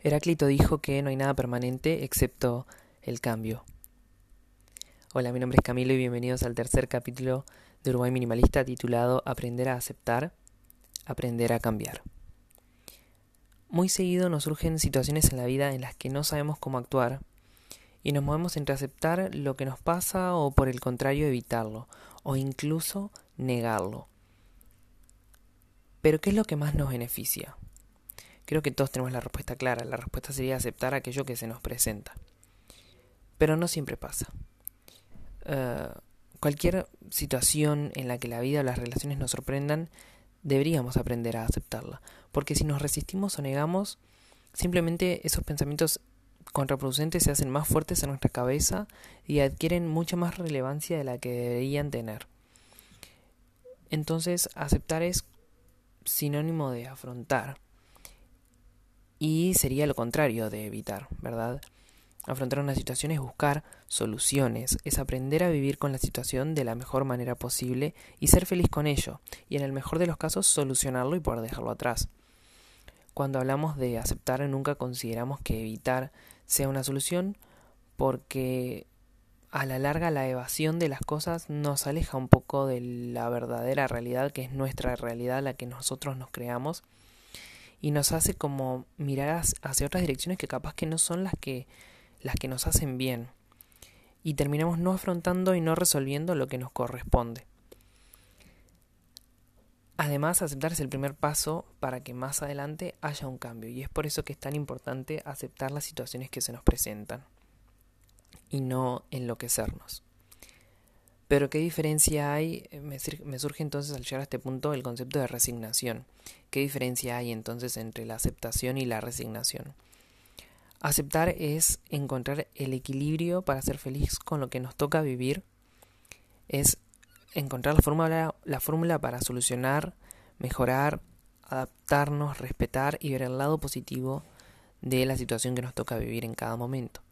Heráclito dijo que no hay nada permanente excepto el cambio. Hola, mi nombre es Camilo y bienvenidos al tercer capítulo de Uruguay Minimalista titulado Aprender a aceptar, aprender a cambiar. Muy seguido nos surgen situaciones en la vida en las que no sabemos cómo actuar y nos movemos entre aceptar lo que nos pasa o por el contrario evitarlo o incluso negarlo. Pero ¿qué es lo que más nos beneficia? Creo que todos tenemos la respuesta clara. La respuesta sería aceptar aquello que se nos presenta. Pero no siempre pasa. Eh, cualquier situación en la que la vida o las relaciones nos sorprendan, deberíamos aprender a aceptarla. Porque si nos resistimos o negamos, simplemente esos pensamientos contraproducentes se hacen más fuertes en nuestra cabeza y adquieren mucha más relevancia de la que deberían tener. Entonces, aceptar es sinónimo de afrontar y sería lo contrario de evitar, ¿verdad? Afrontar una situación es buscar soluciones, es aprender a vivir con la situación de la mejor manera posible y ser feliz con ello, y en el mejor de los casos solucionarlo y poder dejarlo atrás. Cuando hablamos de aceptar nunca consideramos que evitar sea una solución porque a la larga la evasión de las cosas nos aleja un poco de la verdadera realidad que es nuestra realidad, la que nosotros nos creamos y nos hace como mirar hacia otras direcciones que capaz que no son las que las que nos hacen bien y terminamos no afrontando y no resolviendo lo que nos corresponde. Además, aceptar es el primer paso para que más adelante haya un cambio y es por eso que es tan importante aceptar las situaciones que se nos presentan y no enloquecernos. Pero ¿qué diferencia hay? Eh, me, surge entonces al llegar a este punto el concepto de resignación. ¿Qué diferencia hay entonces entre la aceptación y la resignación? Aceptar es encontrar el equilibrio para ser feliz con lo que nos toca vivir. Es encontrar la fórmula, la fórmula para solucionar, mejorar, adaptarnos, respetar y ver el lado positivo de la situación que nos toca vivir en cada momento.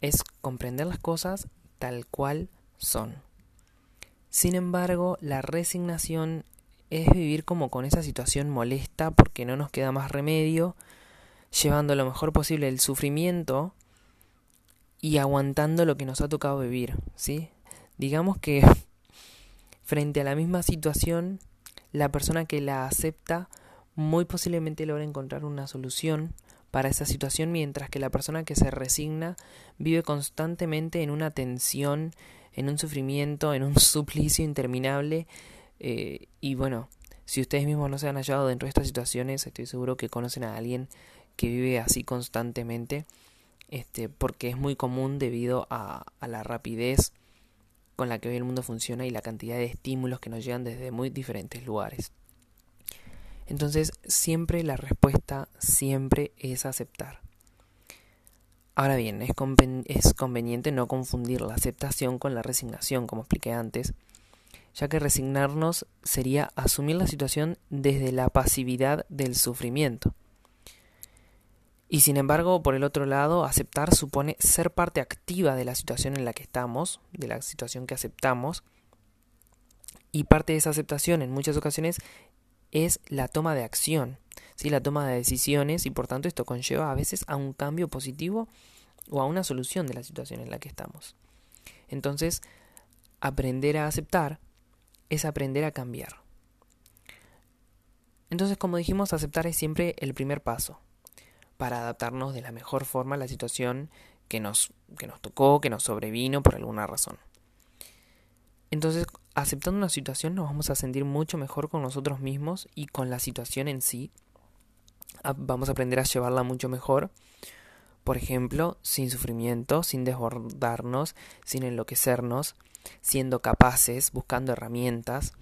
Es comprender las cosas tal cual son. Sin embargo, la resignación es vivir como con esa situación molesta porque no nos queda más remedio, llevando lo mejor posible el sufrimiento y aguantando lo que nos ha tocado vivir, ¿sí? Digamos que frente a la misma situación, la persona que la acepta muy posiblemente logra encontrar una solución para esa situación, mientras que la persona que se resigna vive constantemente en una tensión en un sufrimiento, en un suplicio interminable. Eh, y bueno, si ustedes mismos no se han hallado dentro de estas situaciones, estoy seguro que conocen a alguien que vive así constantemente, este, porque es muy común debido a, a la rapidez con la que hoy el mundo funciona y la cantidad de estímulos que nos llegan desde muy diferentes lugares. Entonces, siempre la respuesta, siempre es aceptar. Ahora bien, es, conveniente no confundir la aceptación con la resignación, como expliqué antes, ya que resignarnos sería asumir la situación desde la pasividad del sufrimiento. Y sin embargo, por el otro lado, aceptar supone ser parte activa de la situación en la que estamos, de la situación que aceptamos, y parte de esa aceptación en muchas ocasiones es la toma de acción, ¿sí? la toma de decisiones y por tanto esto conlleva a veces a un cambio positivo o a una solución de la situación en la que estamos. Entonces, aprender a aceptar es aprender a cambiar. Entonces, como dijimos, aceptar es siempre el primer paso para adaptarnos de la mejor forma a la situación que nos, que nos tocó, que nos sobrevino por alguna razón. Entonces, aceptando una situación nos vamos a sentir mucho mejor con nosotros mismos y con la situación en sí. Vamos a aprender a llevarla mucho mejor por ejemplo, sin sufrimiento, sin desbordarnos, sin enloquecernos, siendo capaces, buscando herramientas,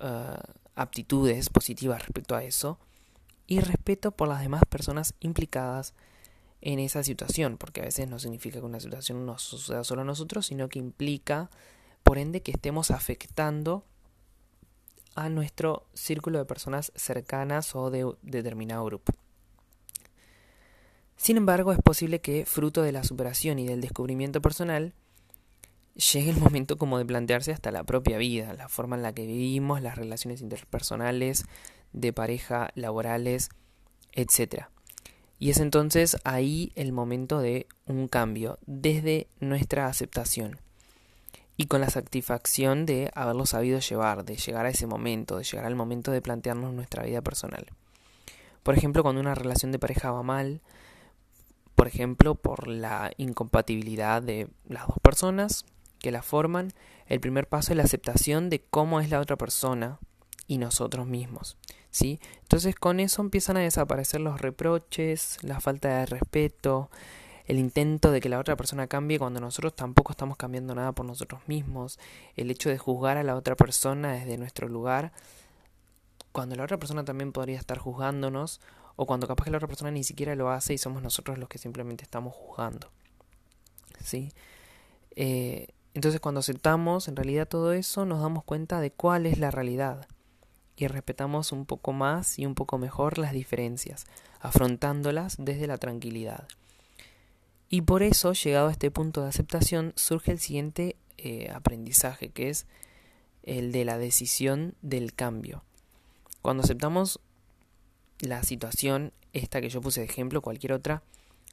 eh, aptitudes positivas respecto a eso, y respeto por las demás personas implicadas en esa situación, porque a veces no significa que una situación no suceda solo a nosotros, sino que implica, por ende, que estemos afectando a nuestro círculo de personas cercanas o de determinado grupo. Sin embargo, es posible que, fruto de la superación y del descubrimiento personal, llegue el momento como de plantearse hasta la propia vida, la forma en la que vivimos, las relaciones interpersonales, de pareja, laborales, etc. Y es entonces ahí el momento de un cambio, desde nuestra aceptación y con la satisfacción de haberlo sabido llevar, de llegar a ese momento, de llegar al momento de plantearnos nuestra vida personal. Por ejemplo, cuando una relación de pareja va mal, por ejemplo, por la incompatibilidad de las dos personas que la forman, el primer paso es la aceptación de cómo es la otra persona y nosotros mismos. ¿sí? Entonces con eso empiezan a desaparecer los reproches, la falta de respeto, el intento de que la otra persona cambie cuando nosotros tampoco estamos cambiando nada por nosotros mismos, el hecho de juzgar a la otra persona desde nuestro lugar, cuando la otra persona también podría estar juzgándonos o cuando capaz que la otra persona ni siquiera lo hace y somos nosotros los que simplemente estamos juzgando. ¿Sí? Eh, entonces cuando aceptamos en realidad todo eso nos damos cuenta de cuál es la realidad y respetamos un poco más y un poco mejor las diferencias, afrontándolas desde la tranquilidad. Y por eso, llegado a este punto de aceptación, surge el siguiente eh, aprendizaje, que es el de la decisión del cambio. Cuando aceptamos la situación, esta que yo puse de ejemplo, cualquier otra,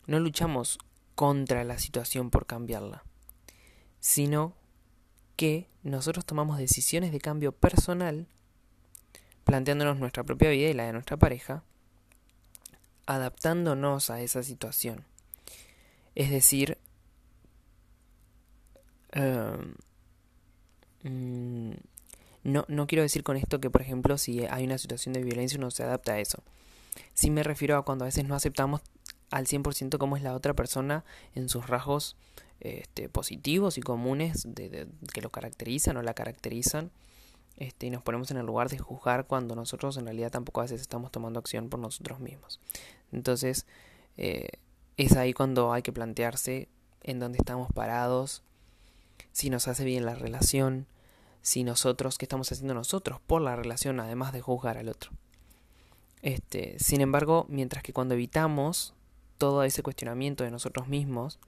no luchamos contra la situación por cambiarla, sino que nosotros tomamos decisiones de cambio personal, planteándonos nuestra propia vida y la de nuestra pareja, adaptándonos a esa situación. Es decir, em, mm, no, no quiero decir con esto que, por ejemplo, si hay una situación de violencia uno se adapta a eso. Sí me refiero a cuando a veces no aceptamos al 100% cómo es la otra persona en sus rasgos este, positivos y comunes que lo caracterizan o la caracterizan. Este, y nos ponemos en el lugar de juzgar cuando nosotros en realidad tampoco a veces estamos tomando acción por nosotros mismos. Entonces, eh, es ahí cuando hay que plantearse en dónde estamos parados, si nos hace bien la relación, si nosotros, qué estamos haciendo nosotros por la relación, además de juzgar al otro. Este, sin embargo, mientras que cuando evitamos todo ese cuestionamiento de nosotros mismos,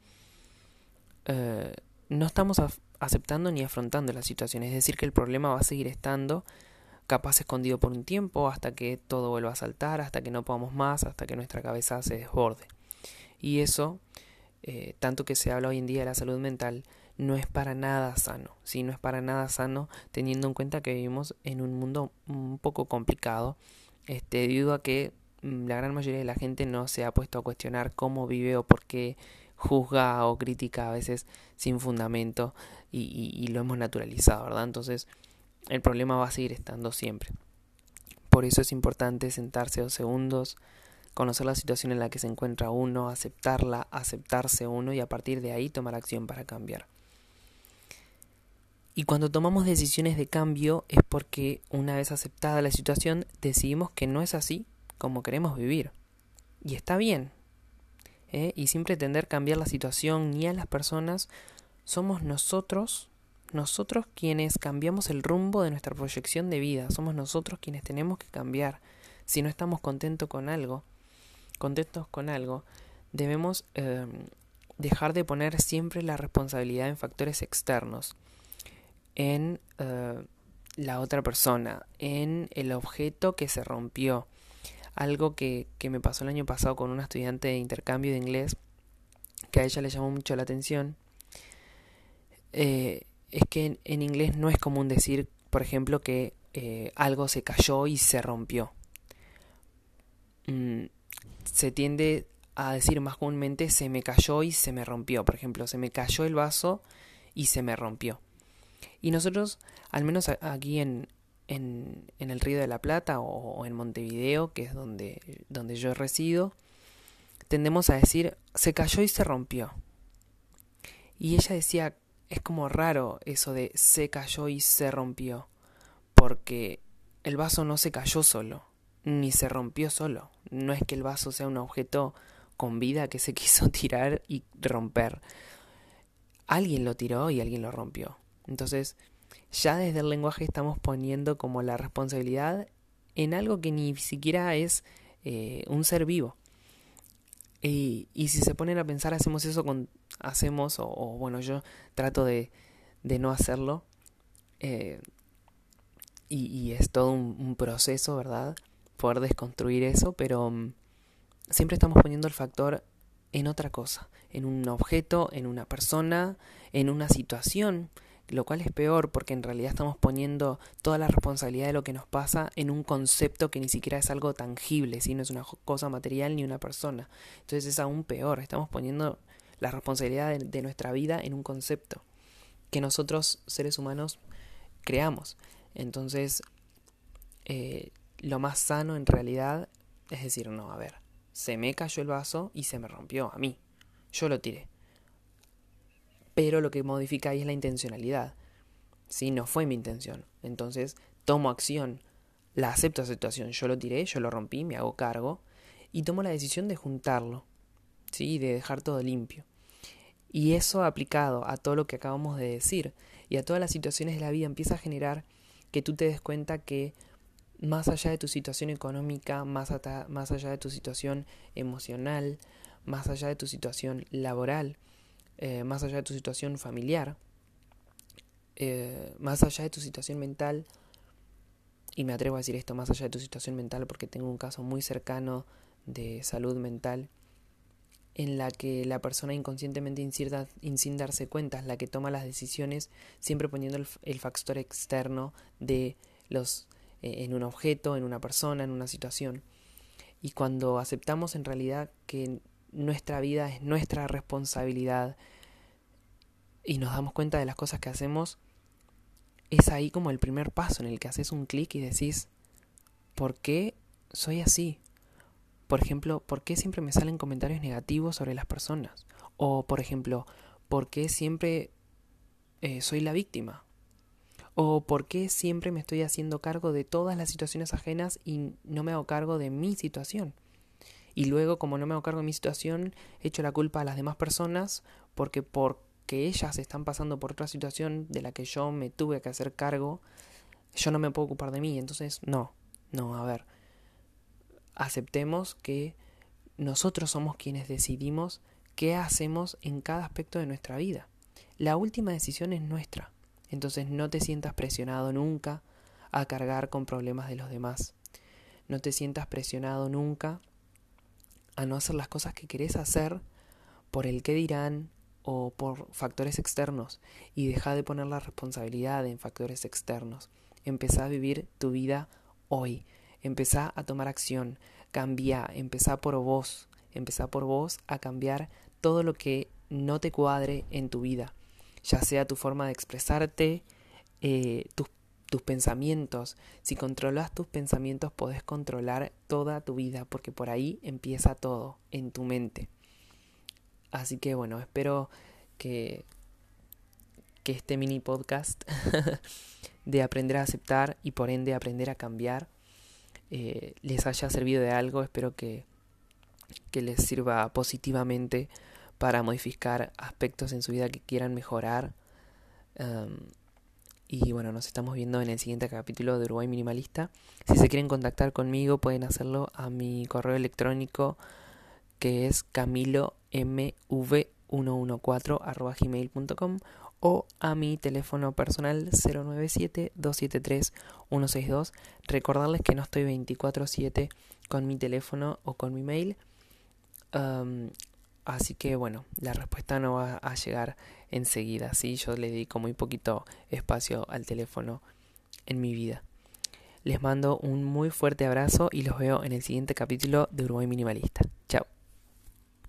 eh, no estamos aceptando ni afrontando la situación. Es decir, que el problema va a seguir estando capaz escondido por un tiempo hasta que todo vuelva a saltar, hasta que no podamos más, hasta que nuestra cabeza se desborde. Y eso, eh, tanto que se habla hoy en día de la salud mental, no es para nada sano, ¿sí? no es para nada sano teniendo en cuenta que vivimos en un mundo un poco complicado, este, debido a que mm, la gran mayoría de la gente no se ha puesto a cuestionar cómo vive o por qué juzga o critica a veces sin fundamento y, y, lo hemos naturalizado, ¿verdad? Entonces el problema va a seguir estando siempre. Por eso es importante sentarse dos segundos, conocer la situación en la que se encuentra uno, aceptarla, aceptarse uno y a partir de ahí tomar acción para cambiar. Y cuando tomamos decisiones de cambio es porque una vez aceptada la situación decidimos que no es así como queremos vivir. Y está bien. ¿eh? Y sin pretender cambiar la situación ni a las personas, somos nosotros, nosotros quienes cambiamos el rumbo de nuestra proyección de vida. Somos nosotros quienes tenemos que cambiar. Si no estamos contentos con algo, contentos con algo, debemos eh, dejar de poner siempre la responsabilidad en factores externos en eh, la otra persona, en el objeto que se rompió. Algo que, que, me pasó el año pasado con una estudiante de intercambio de inglés, que a ella le llamó mucho la atención, eh, es que en, inglés no es común decir, por ejemplo, que eh, algo se cayó y se rompió. Mm, se tiende a decir más comúnmente se me cayó y se me rompió. Por ejemplo, se me cayó el vaso y se me rompió. Y nosotros, al menos aquí en, en, el Río de la Plata o, en Montevideo, que es donde, donde yo resido, tendemos a decir, se cayó y se rompió. Y ella decía, es como raro eso de se cayó y se rompió, porque el vaso no se cayó solo, ni se rompió solo. No es que el vaso sea un objeto con vida que se quiso tirar y romper. Alguien lo tiró y alguien lo rompió. Entonces, ya desde el lenguaje estamos poniendo como la responsabilidad en algo que ni siquiera es eh, un ser vivo. Y, y, si se ponen a pensar, hacemos eso con. Hacemos, o, bueno, yo trato de, de no hacerlo. Eh, y, y, es todo un, proceso, ¿verdad? Poder desconstruir eso, pero mm, siempre estamos poniendo el factor en otra cosa, en un objeto, en una persona, en una situación, lo cual es peor porque en realidad estamos poniendo toda la responsabilidad de lo que nos pasa en un concepto que ni siquiera es algo tangible, si no es una cosa material ni una persona. Entonces es aún peor, estamos poniendo la responsabilidad de, nuestra vida en un concepto que nosotros seres humanos creamos. Entonces, eh, lo más sano en realidad es decir, no, a ver, se me cayó el vaso y se me rompió a mí. Yo lo tiré. Pero lo que modifica ahí es la intencionalidad. Si no fue mi intención. Entonces tomo acción, la acepto esa situación. Yo lo tiré, yo lo rompí, me hago cargo y tomo la decisión de juntarlo. ¿sí? De dejar todo limpio. Y eso aplicado a todo lo que acabamos de decir y a todas las situaciones de la vida empieza a generar que tú te des cuenta que más allá de tu situación económica, más, más allá de tu situación emocional, más allá de tu situación laboral, eh, más allá de tu situación familiar, eh, más allá de tu situación mental, y me atrevo a decir esto, más allá de tu situación mental, porque tengo un caso muy cercano de salud mental, en la que la persona inconscientemente sin darse cuenta es la que toma las decisiones, siempre poniendo el factor externo de los en un objeto, en una persona, en una situación. Y cuando aceptamos en realidad que nuestra vida es nuestra responsabilidad y nos damos cuenta de las cosas que hacemos, es ahí como el primer paso en el que haces un clic y decís, ¿por qué soy así? Por ejemplo, ¿por qué siempre me salen comentarios negativos sobre las personas? O, por ejemplo, ¿por qué siempre eh, soy la víctima? ¿O por qué siempre me estoy haciendo cargo de todas las situaciones ajenas y no me hago cargo de mi situación? Y luego, como no me hago cargo de mi situación, echo la culpa a las demás personas porque porque ellas están pasando por otra situación de la que yo me tuve que hacer cargo, yo no me puedo ocupar de mí. Entonces, no, no, a ver, aceptemos que nosotros somos quienes decidimos qué hacemos en cada aspecto de nuestra vida. La última decisión es nuestra. Entonces no te sientas presionado nunca a cargar con problemas de los demás. No te sientas presionado nunca a no hacer las cosas que querés hacer por el que dirán o por factores externos y deja de poner la responsabilidad en factores externos. Empezá a vivir tu vida hoy. Empezá a tomar acción. Cambia. Empezá por vos. Empezá por vos a cambiar todo lo que no te cuadre en tu vida ya sea tu forma de expresarte, eh, tus, tus pensamientos. Si controlas tus pensamientos, podés controlar toda tu vida, porque por ahí empieza todo, en tu mente. Así que bueno, espero que, que este mini podcast de aprender a aceptar y por ende aprender a cambiar eh, les haya servido de algo. Espero que, que les sirva positivamente para modificar aspectos en su vida que quieran mejorar. Y bueno, nos estamos viendo en el siguiente capítulo de Uruguay Minimalista. Si se quieren contactar conmigo pueden hacerlo a mi correo electrónico que es camilomv114 o a mi teléfono personal 097-273-162. Recordarles que no estoy 24/7 con mi teléfono o con mi mail. Así que bueno, la respuesta no va a llegar enseguida, ¿sí? Yo le dedico muy poquito espacio al teléfono en mi vida. Les mando un muy fuerte abrazo y los veo en el siguiente capítulo de Uruguay Minimalista. Chao.